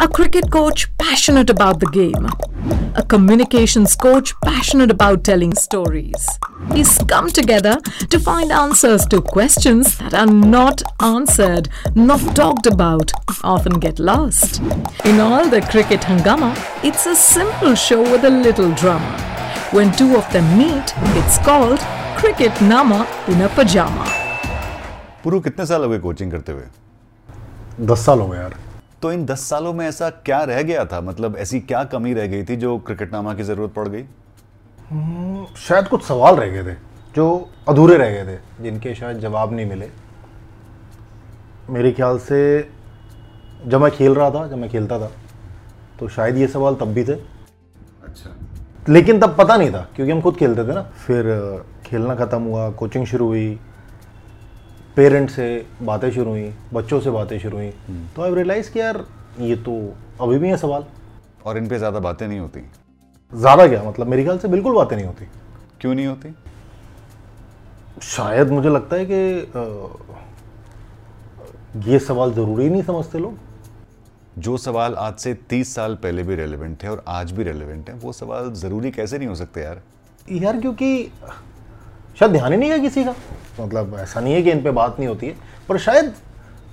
a cricket coach passionate about the game, a communications coach passionate about telling stories. He's come together to find answers to questions that are not answered, not talked about, often get lost. In all the cricket hangama, it's a simple show with a little drama. When two of them meet, it's called Cricket Nama in a Pajama. पुरु कितने साल हो गए coaching करते हुए दस साल हो गए यार तो इन दस सालों में ऐसा क्या रह गया था? मतलब ऐसी क्या कमी रह गई थी जो क्रिकेटनामा की ज़रूरत पड़ गई? शायद कुछ सवाल रह गए थे जो अधूरे रह गए थे जिनके शायद जवाब नहीं मिले। मेरे ख्याल से जब मैं खेल रहा था जब मैं खेलता था तो शायद ये सवाल तब भी थे। अच्छा। लेकिन तब पता नहीं था क्योंकि हम खुद खेलते थे ना। फिर खेलना ख़त्म हुआ कोचिंग शुरू हुई पेरेंट्स से बातें शुरू हुई बच्चों से बातें शुरू हुई तो आई रियलाइज़ कि यार ये तो अभी भी है सवाल। और इन पर ज़्यादा बातें नहीं होती? ज़्यादा क्या? मतलब मेरे ख्याल से बिल्कुल बातें नहीं होती। क्यों नहीं होती? शायद मुझे लगता है कि ये सवाल ज़रूरी नहीं समझते लोग। जो सवाल आज से तीस साल पहले भी रेलेवेंट थे और आज भी रेलेवेंट है वो सवाल ज़रूरी कैसे नहीं हो सकते यार? यार क्योंकि शायद ध्यान ही नहीं है किसी का। मतलब ऐसा नहीं है कि इन पे बात नहीं होती है पर शायद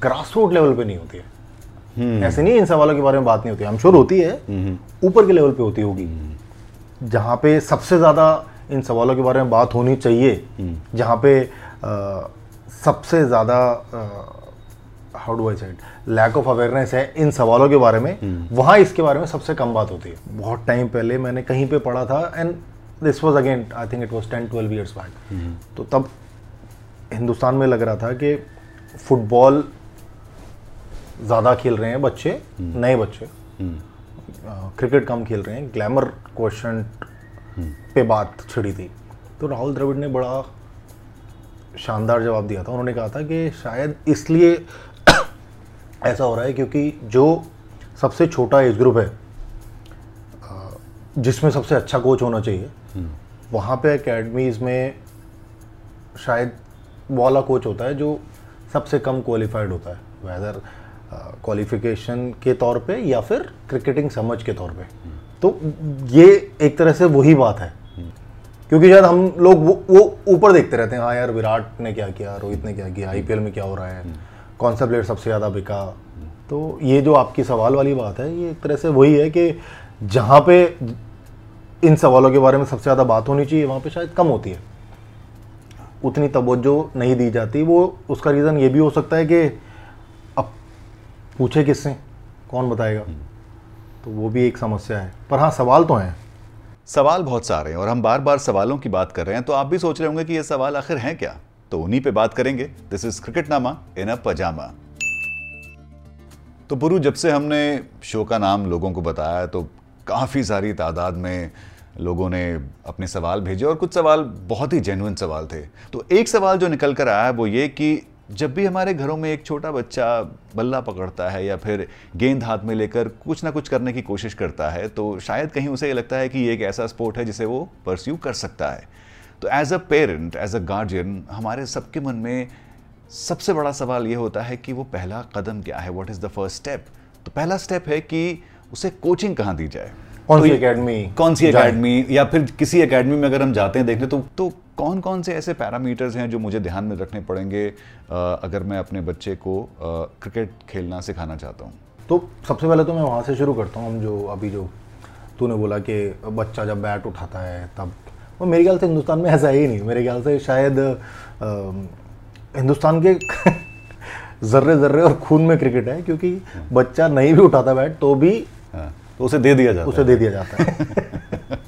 ग्रास रूट लेवल पे नहीं होती है। ऐसे नहीं है इन सवालों के बारे में बात नहीं होती हम श्योर होती है ऊपर के लेवल पे होती होगी। जहाँ पे सबसे ज़्यादा इन सवालों के बारे में बात होनी चाहिए जहाँ पे अ, सबसे ज़्यादा how do I said lack of awareness है इन सवालों के बारे में। वहाँ इसके बारे में सबसे कम बात होती है। बहुत टाइम पहले मैंने कहीं पे पढ़ा था and this was again I think it was ten twelve years back तो तब हिंदुस्तान में लग रहा था कि फुटबॉल ज़्यादा खेल रहे हैं बच्चे नए बच्चे। क्रिकेट कम खेल रहे हैं। ग्लैमर क्वेश्चन पे बात छिड़ी थी। तो राहुल द्रविड़ ने बड़ा शानदार जवाब दिया था। उन्होंने कहा था कि शायद इसलिए ऐसा हो रहा है क्योंकि जो सबसे छोटा एज ग्रुप है जिसमें सबसे अच्छा कोच होना चाहिए। वहाँ पे एकेडमीज़ में शायद वो वाला कोच होता है जो सबसे कम क्वालिफाइड होता है वेदर क्वालिफिकेशन के तौर पे या फिर क्रिकेटिंग समझ के तौर पे। तो ये एक तरह से वही बात है। क्योंकि शायद हम लोग वो वो ऊपर देखते रहते हैं हाँ यार विराट ने क्या किया रोहित ने क्या किया आईपीएल में क्या हो रहा है कौन सा प्लेयर सबसे ज़्यादा बिका। तो ये जो आपकी सवाल वाली बात है ये एक तरह से वही है कि जहाँ पे इन सवालों के बारे में सबसे ज़्यादा बात होनी चाहिए वहाँ पे शायद कम होती है। उतनी तवज्जो नहीं दी जाती। वो उसका रीज़न ये भी हो सकता है कि अब पूछे किससे? कौन बताएगा? तो वो भी एक समस्या है। पर हाँ सवाल तो हैं। सवाल बहुत सारे हैं और हम बार बार सवालों की बात कर रहे हैं तो आप भी सोच रहे होंगे कि ये सवाल आखिर हैं क्या? तो उन्हीं पे बात करेंगे। दिस इज़ क्रिकेट नामा इन अ पजामा तो पुरु जब से हमने शो का नाम लोगों को बताया तो काफ़ी सारी तादाद में लोगों ने अपने सवाल भेजे और कुछ सवाल बहुत ही जेन्युइन सवाल थे। तो एक सवाल जो निकल कर आया है वो ये कि जब भी हमारे घरों में एक छोटा बच्चा बल्ला पकड़ता है या फिर गेंद हाथ में लेकर कुछ ना कुछ करने की कोशिश करता है तो शायद कहीं उसे ये लगता है कि ये एक ऐसा स्पोर्ट है जिसे वो परस्यू कर सकता है। तो as a parent as a guardian हमारे सबके मन में सबसे बड़ा सवाल ये होता है कि वो पहला कदम क्या है? What is the first step तो पहला स्टेप है कि उसे कोचिंग कहाँ दी जाए? कौन तो सी एकेडमी कौन सी जाए? एकेडमी या फिर किसी एकेडमी में अगर हम जाते हैं देखने तो तो कौन कौन से ऐसे पैरामीटर्स हैं जो मुझे ध्यान में रखने पड़ेंगे अगर मैं अपने बच्चे को क्रिकेट खेलना सिखाना चाहता हूँ? तो सबसे पहले तो मैं वहाँ से शुरू करता हूँ हम जो अभी जो तूने बोला कि बच्चा जब बैट उठाता है तब वो मेरे ख्याल से हिंदुस्तान में ऐसा ही नहीं मेरे ख्याल से शायद हिंदुस्तान के जर्रे जर्रे और खून में क्रिकेट है क्योंकि बच्चा नहीं भी उठाता बैट तो भी हाँ, तो उसे दे दिया जाता उसे है। दे दिया जाता है।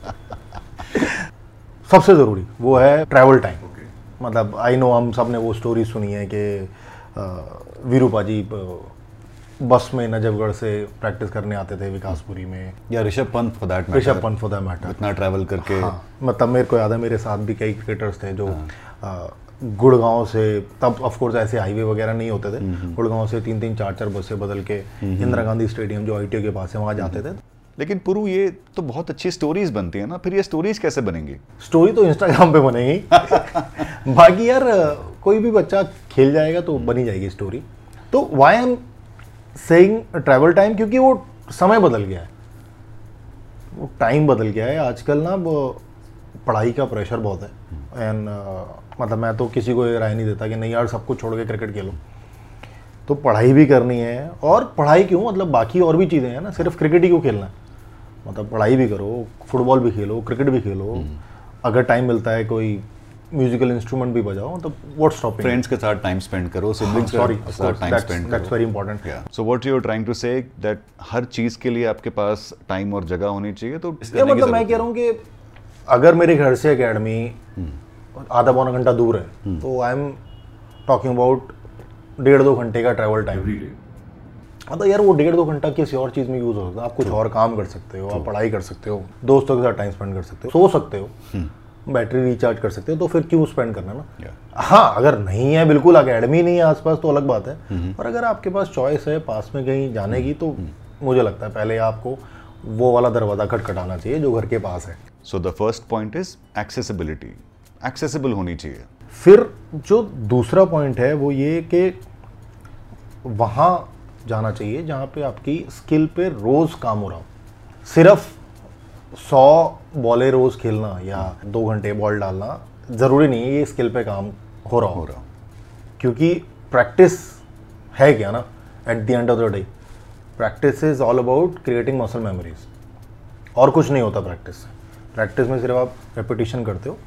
सबसे ज़रूरी वो है ट्रैवल टाइम okay. मतलब आई नो हम सबने वो स्टोरी सुनी है कि वीरूपा जी बस में नजफगढ़ से प्रैक्टिस करने आते थे विकासपुरी में। या Rishabh Pant for that Rishabh Pant for that matter इतना ट्रैवल करके। हाँ मतलब मेरे को याद है मेरे साथ भी कई क्रिकेटर्स थे जो अ, गुड़गांव से तब ऑफ़ कोर्स ऐसे हाईवे वगैरह नहीं होते थे। गुड़गांव से तीन तीन चार चार बसें बदल के इंदिरा गांधी स्टेडियम जो आईटीओ के पास है वहाँ जाते थे। लेकिन पुरु ये तो बहुत अच्छी स्टोरीज बनती है ना फिर ये स्टोरीज कैसे बनेंगी? स्टोरी तो इंस्टाग्राम पे बनेगी। बाकी यार कोई भी बच्चा खेल जाएगा तो बनी जाएगी स्टोरी तो why am saying travel time क्योंकि वो समय बदल गया है। वो टाइम बदल गया है। आजकल ना वो पढ़ाई का प्रेशर बहुत है। एंड मतलब मैं तो किसी को ये राय नहीं देता कि नहीं यार सब कुछ छोड़ के क्रिकेट खेलो। तो पढ़ाई भी करनी है और पढ़ाई क्यों? मतलब बाकी और भी चीज़ें हैं ना सिर्फ़ क्रिकेट ही क्यों खेलना है? मतलब पढ़ाई भी करो फुटबॉल भी खेलो क्रिकेट भी खेलो। अगर टाइम मिलता है कोई म्यूजिकल इंस्ट्रूमेंट भी बजाओ तो व्हाट स्टॉपिंग फ्रेंड्स के साथ टाइम स्पेंड करो सिबलिंग्स sorry, के साथ time spend that's very important. So what you are trying to say that हर चीज़ के लिए आपके पास टाइम और जगह होनी चाहिए तो मतलब मैं कह रहा हूँ कि अगर मेरे घर से एकेडमी आधा पौना घंटा दूर है। तो आई एम टॉकिंग अबाउट डेढ़ दो घंटे का ट्रैवल टाइम हाँ तो यार वो डेढ़ दो घंटा किसी और चीज़ में यूज़ हो सकता है। आप कुछ और काम कर सकते हो आप पढ़ाई कर सकते हो दोस्तों के साथ टाइम स्पेंड कर सकते हो सो सकते हो। बैटरी रिचार्ज कर सकते हो तो फिर क्यों स्पेंड करना ना. हाँ अगर नहीं है बिल्कुल अकेडमी नहीं है आसपास तो अलग बात है। पर अगर आपके पास चॉइस है पास में कहीं जाने की तो मुझे लगता है पहले आपको वो वाला दरवाज़ा खटखटाना चाहिए जो घर के पास है। So the first point is accessibility accessible होनी चाहिए। फिर जो दूसरा पॉइंट है वो ये कि वहाँ जाना चाहिए जहाँ पे आपकी स्किल पे रोज़ काम हो रहा हो। सिर्फ़ सौ बॉलें रोज़ खेलना या दो घंटे बॉल डालना ज़रूरी नहीं है ये स्किल पे काम हो रहा हो। रहा क्योंकि प्रैक्टिस है क्या ना at the end of the day practice is all about creating muscle memories और कुछ नहीं होता प्रैक्टिस से। प्रैक्टिस में सिर्फ़ आप रेपिटेशन करते हो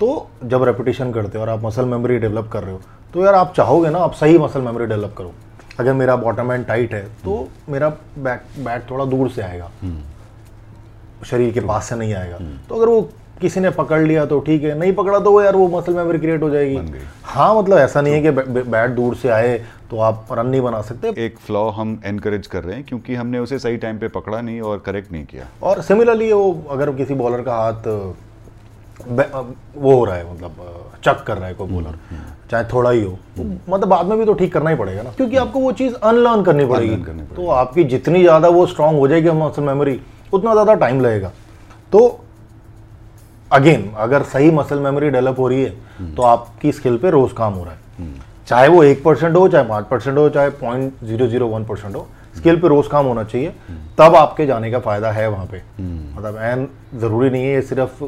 तो जब रेपिटेशन करते हो और आप मसल मेमोरी डेवलप कर रहे हो तो यार आप चाहोगे ना आप सही मसल मेमोरी डेवलप करो। अगर मेरा बॉटम एंड टाइट है तो मेरा बैक बैट थोड़ा दूर से आएगा। शरीर के पास से नहीं आएगा। तो अगर वो किसी ने पकड़ लिया तो ठीक है नहीं पकड़ा तो वो यार वो मसल मेमोरी क्रिएट हो जाएगी। हाँ मतलब ऐसा नहीं है कि बै- बै- बैट दूर से आए तो आप रन नहीं बना सकते। एक फ्लॉ हम एनकरेज कर रहे हैं क्योंकि हमने उसे सही टाइम पे पकड़ा नहीं और करेक्ट नहीं किया। और सिमिलरली वो अगर किसी बॉलर का हाथ वो हो रहा है मतलब चक कर रहा है कोई बॉलर चाहे थोड़ा ही हो। तो मतलब बाद में भी तो ठीक करना ही पड़ेगा ना। क्योंकि आपको वो चीज़ अनलर्न करनी पड़ेगी। तो आपकी जितनी ज़्यादा वो स्ट्रांग हो जाएगी मसल मेमोरी उतना ज़्यादा टाइम लगेगा। तो अगेन अगर सही मसल मेमोरी डेवलप हो रही है तो आपकी स्किल पे रोज काम हो रहा है। चाहे वो एक परसेंट हो चाहे पाँच परसेंट हो चाहे point zero zero one percent हो स्किल पे रोज काम होना चाहिए। तब आपके जाने का फ़ायदा है वहाँ पे। मतलब एन ज़रूरी नहीं है ये सिर्फ़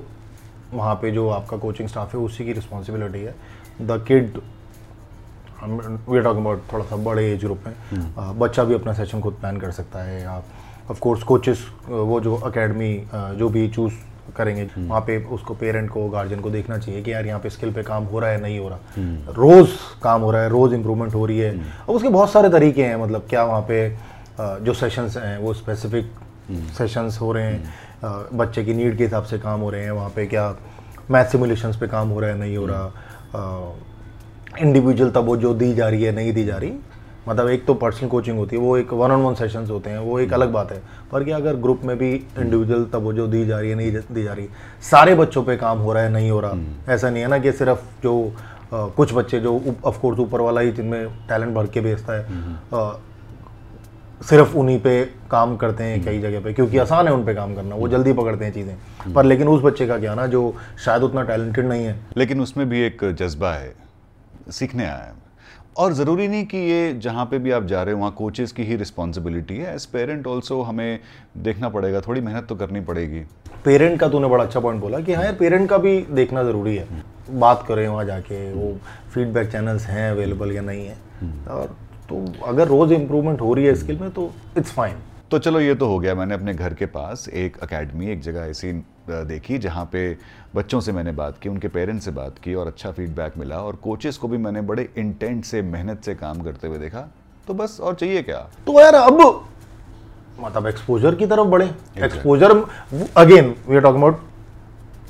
वहाँ पे जो आपका कोचिंग स्टाफ है उसी की रिस्पॉन्सिबिलिटी है। The kid we are talking about थोड़ा सा बड़े एज ग्रुप में अ, बच्चा भी अपना सेशन खुद प्लान कर सकता है। या ऑफ़ कोर्स कोचेस वो जो अकेडमी जो भी चूज़ करेंगे वहाँ पे उसको पेरेंट को गार्जियन को देखना चाहिए कि यार यहाँ पे स्किल पे काम हो रहा है नहीं हो रहा। रोज काम हो रहा है रोज इम्प्रूवमेंट हो रही है। और उसके बहुत सारे तरीके हैं मतलब क्या वहाँ पे जो सेशंस हैं वो स्पेसिफिक सेशंस हो रहे हैं। बच्चे की नीड के हिसाब से काम हो रहे हैं वहाँ पे क्या मैथ सिमुलेशंस पे काम हो रहा है नहीं हो रहा। इंडिविजुअल तवज्जो दी जा रही है नहीं दी जा रही मतलब एक तो पर्सनल कोचिंग होती है वो एक वन ऑन वन सेशंस होते हैं वो एक अलग बात है। पर क्या अगर ग्रुप में भी इंडिविजुअल तवज्जो दी जा रही है नहीं दी जा रही सारे बच्चों पे काम हो रहा है नहीं हो रहा। ऐसा नहीं है ना कि सिर्फ़ जो अ, कुछ बच्चे जो ऑफ़ कोर्स ऊपर वाला ही जिनमें टैलेंट भर के भेजता है। सिर्फ़ उन्हीं पे काम करते हैं कई जगह पे क्योंकि आसान है उन पे काम करना वो जल्दी पकड़ते हैं चीज़ें। पर लेकिन उस बच्चे का क्या ना जो शायद उतना टैलेंटेड नहीं है। लेकिन उसमें भी एक जज्बा है सीखने आया है। और ज़रूरी नहीं कि ये जहाँ पे भी आप जा रहे हो वहाँ कोचेस की ही रिस्पॉन्सिबिलिटी है। एज पेरेंट ऑल्सो हमें देखना पड़ेगा थोड़ी मेहनत तो करनी पड़ेगी। पेरेंट का तूने बड़ा अच्छा पॉइंट बोला कि हाँ यार पेरेंट का भी देखना ज़रूरी है। बात करें वहाँ जाके वो फीडबैक चैनल्स हैं अवेलेबल या नहीं है। और तो अगर रोज़ इम्प्रूवमेंट हो रही है स्किल में तो इट्स फाइन तो चलो ये तो हो गया मैंने अपने घर के पास एक एकेडमी एक जगह ऐसी देखी जहाँ पे बच्चों से मैंने बात की उनके पेरेंट्स से बात की और अच्छा फीडबैक मिला और कोचेस को भी मैंने बड़े इंटेंट से मेहनत से काम करते हुए देखा। तो बस और चाहिए क्या? तो यार अब मतलब एक्सपोजर की तरफ़ बढ़े। Exposure again we are talking about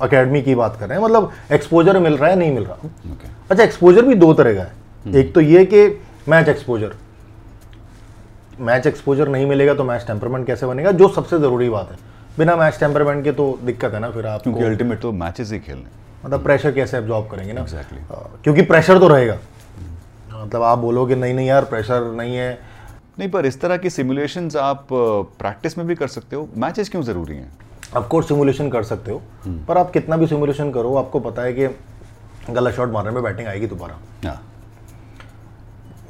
academy की बात कर रहे हैं। मतलब एक्सपोजर मिल रहा है नहीं मिल रहा। ओके अच्छा एक्सपोजर भी दो तरह का है। एक तो ये कि मैच एक्सपोजर मैच एक्सपोजर नहीं मिलेगा तो मैच टेम्परमेंट कैसे बनेगा जो सबसे ज़रूरी बात है। बिना मैच टेम्परमेंट के तो दिक्कत है ना फिर आपको। क्योंकि अल्टीमेट तो मैचेस ही खेलने मतलब प्रेशर कैसे एब्जॉर्ब करेंगे ना। Exactly. क्योंकि प्रेशर तो रहेगा। मतलब आप बोलोगे नहीं नहीं यार प्रेशर नहीं है। नहीं पर इस तरह की सिमुलेशंस आप प्रैक्टिस में भी कर सकते हो। मैचेस क्यों ज़रूरी हैं? ऑफ़ कोर्स सिमुलेशन कर सकते हो पर आप कितना भी सिमुलेशन करो आपको पता है कि गलत शॉट मारने में बैटिंग आएगी दोबारा। हाँ।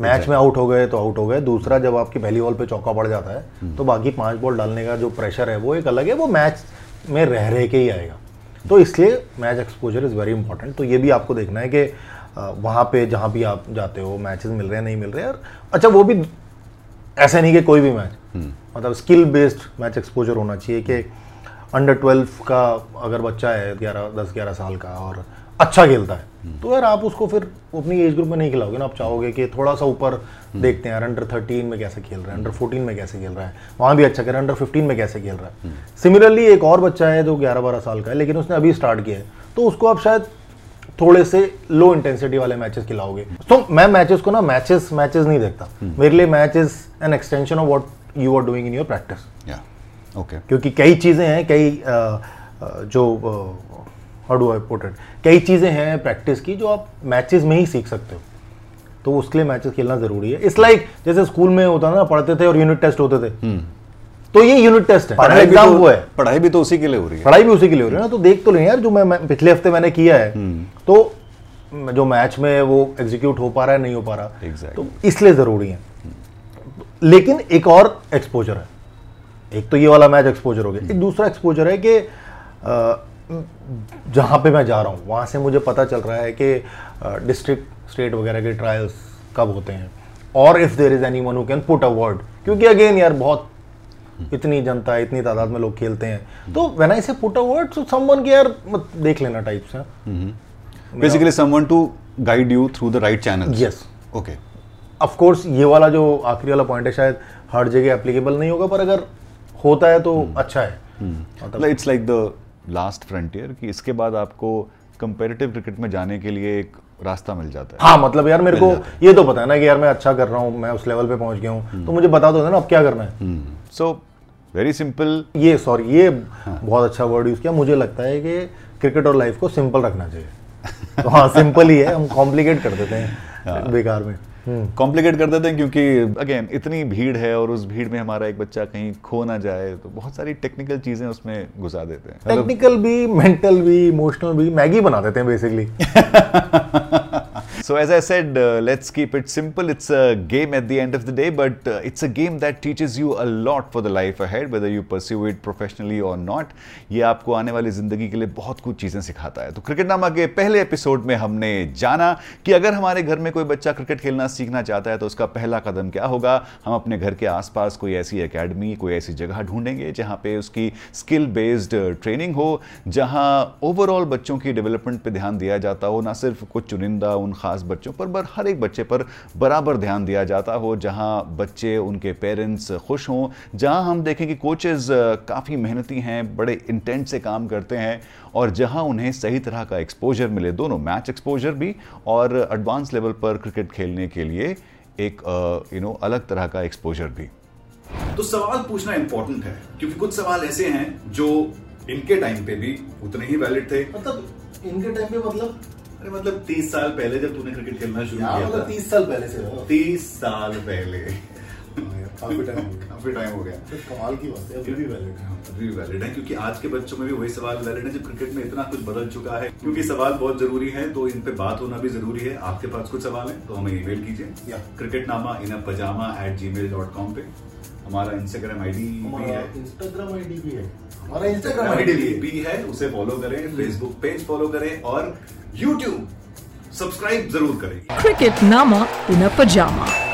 मैच में आउट हो गए तो आउट हो गए। दूसरा जब आपकी पहली बॉल पे चौका पड़ जाता है तो बाकी पाँच बॉल डालने का जो प्रेशर है वो एक अलग है वो मैच में रह रह के ही आएगा। तो इसलिए match exposure is very important तो ये भी आपको देखना है कि वहाँ पे जहाँ भी आप जाते हो मैचेस मिल रहे हैं नहीं मिल रहे हैं और अच्छा वो भी ऐसा नहीं कि कोई भी मैच मतलब स्किल बेस्ड मैच एक्सपोजर होना चाहिए कि अंडर ट्वेल्व का अगर बच्चा है ग्यारह दस ग्यारह साल का और अच्छा खेलता है। तो यार आप उसको फिर अपनी एज ग्रुप में नहीं खिलाओगे ना आप चाहोगे कि थोड़ा सा ऊपर देखते हैं यार अंडर थर्टीन में कैसे खेल रहा है अंडर फोर्टीन में कैसे खेल रहा है वहाँ भी अच्छा कर रहा है अंडर फिफ्टीन में कैसे खेल रहा है। सिमिलरली एक और बच्चा है जो ग्यारह बारह साल का है लेकिन उसने अभी स्टार्ट किया है। तो उसको आप शायद थोड़े से लो इंटेंसिटी वाले मैचेस खिलाओगे। तो मैं मैचेस को ना मैचेस मैचेस नहीं देखता। मेरे लिए match is an extension of what you are doing in your practice या ओके क्योंकि कई चीज़ें हैं कई जो how do I put it कई चीज़ें हैं प्रैक्टिस की जो आप मैचेस में ही सीख सकते हो। तो उसके लिए मैचेस खेलना ज़रूरी है। इट्स लाइक like, जैसे स्कूल में होता ना पढ़ते थे और यूनिट टेस्ट होते थे। तो ये यूनिट टेस्ट है। पढ़ाई भी तो वो है। पढ़ाई भी तो उसी के लिए हो रही है। पढ़ाई भी उसी के लिए हो रही है ना। तो देख तो लें यार जो मैं, मैं पिछले हफ़्ते मैंने किया है। तो जो मैच में वो एग्जीक्यूट हो पा रहा है नहीं हो पा रहा। Exactly. तो इसलिए ज़रूरी है। लेकिन एक और एक्सपोजर है। एक तो ये वाला मैच एक्सपोजर हो गया। एक दूसरा एक्सपोजर है कि जहाँ पे मैं जा रहा हूँ वहाँ से मुझे पता चल रहा है कि डिस्ट्रिक्ट स्टेट वगैरह के ट्रायल्स कब होते हैं। और if there is anyone who can put a word क्योंकि अगेन यार बहुत इतनी जनता इतनी तादाद में लोग खेलते हैं। तो when I say put a word so someone के यार देख लेना टाइप से basically someone to guide you through the right channel Yes. Okay of course ये वाला जो आखिरी वाला पॉइंट है शायद हर जगह एप्लीकेबल नहीं होगा पर अगर होता है तो अच्छा है। मतलब it's like the last frontier कि इसके बाद आपको कंपेरेटिव क्रिकेट में जाने के लिए एक रास्ता मिल जाता है। हाँ मतलब यार मेरे को ये तो पता है ना कि यार मैं अच्छा कर रहा हूँ मैं उस लेवल पे पहुँच गया हूँ। तो मुझे बता दो ना अब क्या करना है? सो वेरी सिंपल ये सॉरी ये हाँ. बहुत अच्छा वर्ड यूज़ किया। मुझे लगता है कि क्रिकेट और लाइफ को सिंपल रखना चाहिए। तो हाँ सिंपल ही है हम कॉम्प्लिकेट कर देते हैं। बेकार में। कॉम्प्लिकेट कर देते हैं क्योंकि अगेन इतनी भीड़ है और उस भीड़ में हमारा एक बच्चा कहीं खो ना जाए तो बहुत सारी टेक्निकल चीज़ें उसमें घुसा देते हैं। टेक्निकल भी मेंटल भी इमोशनल भी मैगी बना देते हैं basically So, as I said, uh, let's keep it simple. It's a game at the end of the day, but uh, it's a game that teaches you a lot for the life ahead, whether you pursue it professionally or not. ये आपको आने वाली ज़िंदगी के लिए बहुत कुछ चीज़ें सिखाता है तो क्रिकेट नामा के पहले एपिसोड में हमने जाना कि अगर हमारे घर में कोई बच्चा क्रिकेट खेलना सीखना चाहता है तो उसका पहला कदम क्या होगा हम अपने घर के आसपास कोई ऐसी एकेडमी कोई ऐसी जगह ढूंढेंगे जहाँ पे उसकी स्किल बेस्ड ट्रेनिंग हो जहाँ ओवरऑल बच्चों की डेवलपमेंट पे ध्यान दिया जाता हो ना सिर्फ़ कुछ चुनिंदा उन खास बच्चों पर पर हर एक बच्चे पर बराबर ध्यान दिया जाता हो जहाँ बच्चे उनके पेरेंट्स खुश हों जहाँ हम देखें कि कोचेज़ काफ़ी मेहनती हैं बड़े इंटेंट से काम करते हैं और जहाँ उन्हें सही तरह का एक्सपोजर मिले दोनों मैच एक्सपोजर भी और एडवांस लेवल पर क्रिकेट खेलने के लिए एक यू नो अलग तरह का एक्सपोजर भी। तो सवाल पूछना इंपॉर्टेंट है क्योंकि कुछ सवाल ऐसे हैं जो इनके टाइम पे भी उतने ही वैलिड थे। मतलब इनके टाइम पे मतलब अरे मतलब तीस साल पहले जब तूने क्रिकेट खेलना शुरू किया मतलब तीस साल पहले से। तीस साल पहले। काफ़ी टाइम हो गया। काफ़ी टाइम हो गया। तो कमाल की बात है अभी भी वैलिड है। अभी भी वैलिड है क्योंकि आज के बच्चों में भी वही सवाल वैलिड है जब क्रिकेट में इतना कुछ बदल चुका है। क्योंकि सवाल बहुत ज़रूरी है तो इन पे बात होना भी ज़रूरी है। आपके पास कुछ सवाल है तो हमें ईमेल कीजिए। या। क्रिकेट नामा in pyjama at Gmail dot com पे। हमारा इंस्टाग्राम आईडी भी है। इंस्टाग्राम आईडी भी है। हमारा इंस्टाग्राम आईडी भी, भी है उसे फॉलो करें फेसबुक पेज फॉलो करें और यूट्यूब सब्सक्राइब ज़रूर करें। क्रिकेट नामा पुनः a pajama.